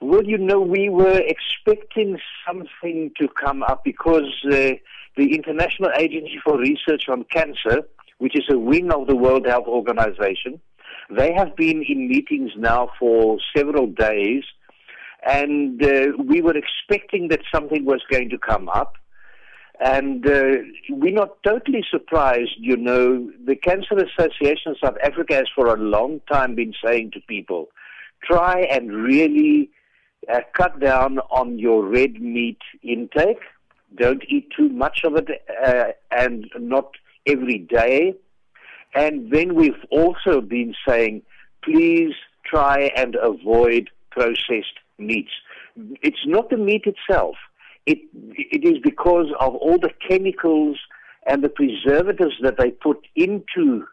Well, you know, we were expecting something to come up because uh, the International Agency for Research on Cancer, which is a wing of the World Health Organization, they have been in meetings now for several days, and uh, we were expecting that something was going to come up. And uh, we're not totally surprised, you know. The Cancer Association of South Africa has for a long time been saying to people, try and really uh, cut down on your red meat intake. Don't eat too much of it uh, and not every day. And then we've also been saying, please try and avoid processed meats. It's not the meat itself. It, it is because of all the chemicals and the preservatives that they put into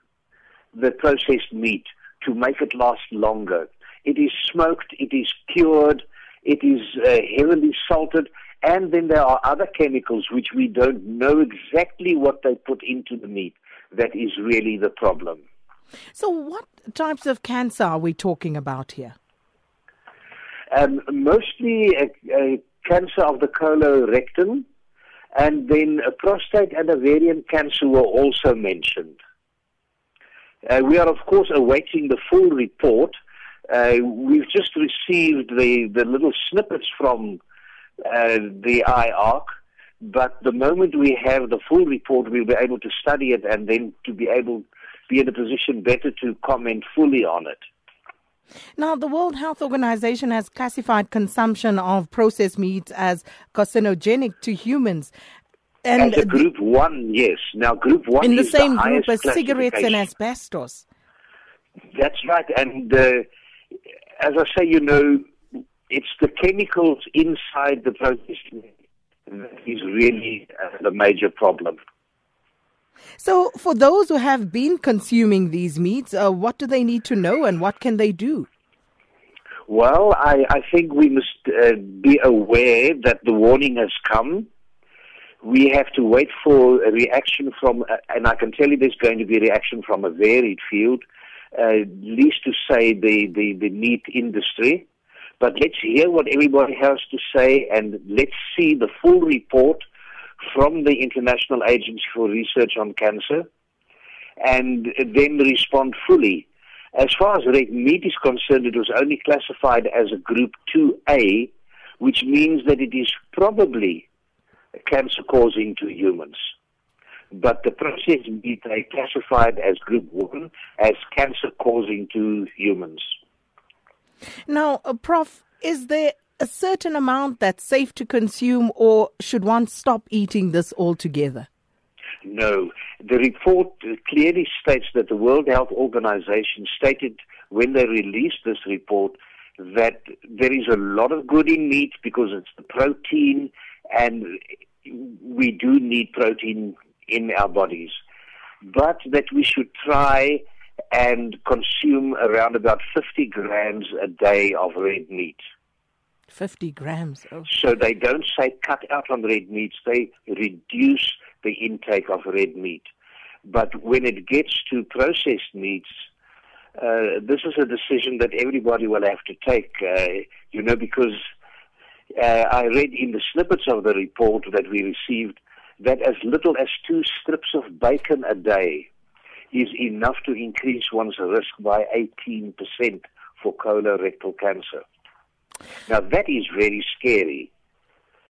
the processed meat to make it last longer. It is smoked, it is cured, it is uh, heavily salted, and then there are other chemicals which we don't know exactly what they put into the meat. That is really the problem. So, what types of cancer are we talking about here? Um, mostly a, a cancer of the colorectum, and then a prostate and ovarian cancer were also mentioned. Uh, we are, of course, awaiting the full report uh, we've just received the, the little snippets from uh, the IARC, but the moment we have the full report, we'll be able to study it and then to be able be in a position better to comment fully on it. Now, the World Health Organization has classified consumption of processed meats as carcinogenic to humans. And as group one, yes. Now, group one in the same the group as cigarettes and asbestos. That's right, and uh, as I say, you know, it's the chemicals inside the processing that is really uh, the major problem. So, for those who have been consuming these meats, uh, what do they need to know and what can they do? Well, I, I think we must uh, be aware that the warning has come. We have to wait for a reaction from, uh, and I can tell you there's going to be a reaction from a varied field uh, least to say the, the, the meat industry. But let's hear what everybody has to say and let's see the full report from the International Agency for Research on Cancer and then respond fully. As far as red meat is concerned, it was only classified as a group 2A, which means that it is probably cancer causing to humans but the processed meat they classified as group 1 as cancer causing to humans. Now, uh, Prof, is there a certain amount that's safe to consume or should one stop eating this altogether? No. The report clearly states that the World Health Organization stated when they released this report that there is a lot of good in meat because it's the protein and we do need protein in our bodies, but that we should try and consume around about 50 grams a day of red meat. 50 grams. Oh. So they don't say cut out on red meats, they reduce the intake of red meat. But when it gets to processed meats, uh, this is a decision that everybody will have to take, uh, you know, because uh, I read in the snippets of the report that we received that as little as two strips of bacon a day is enough to increase one's risk by 18% for colorectal cancer. Now, that is very scary.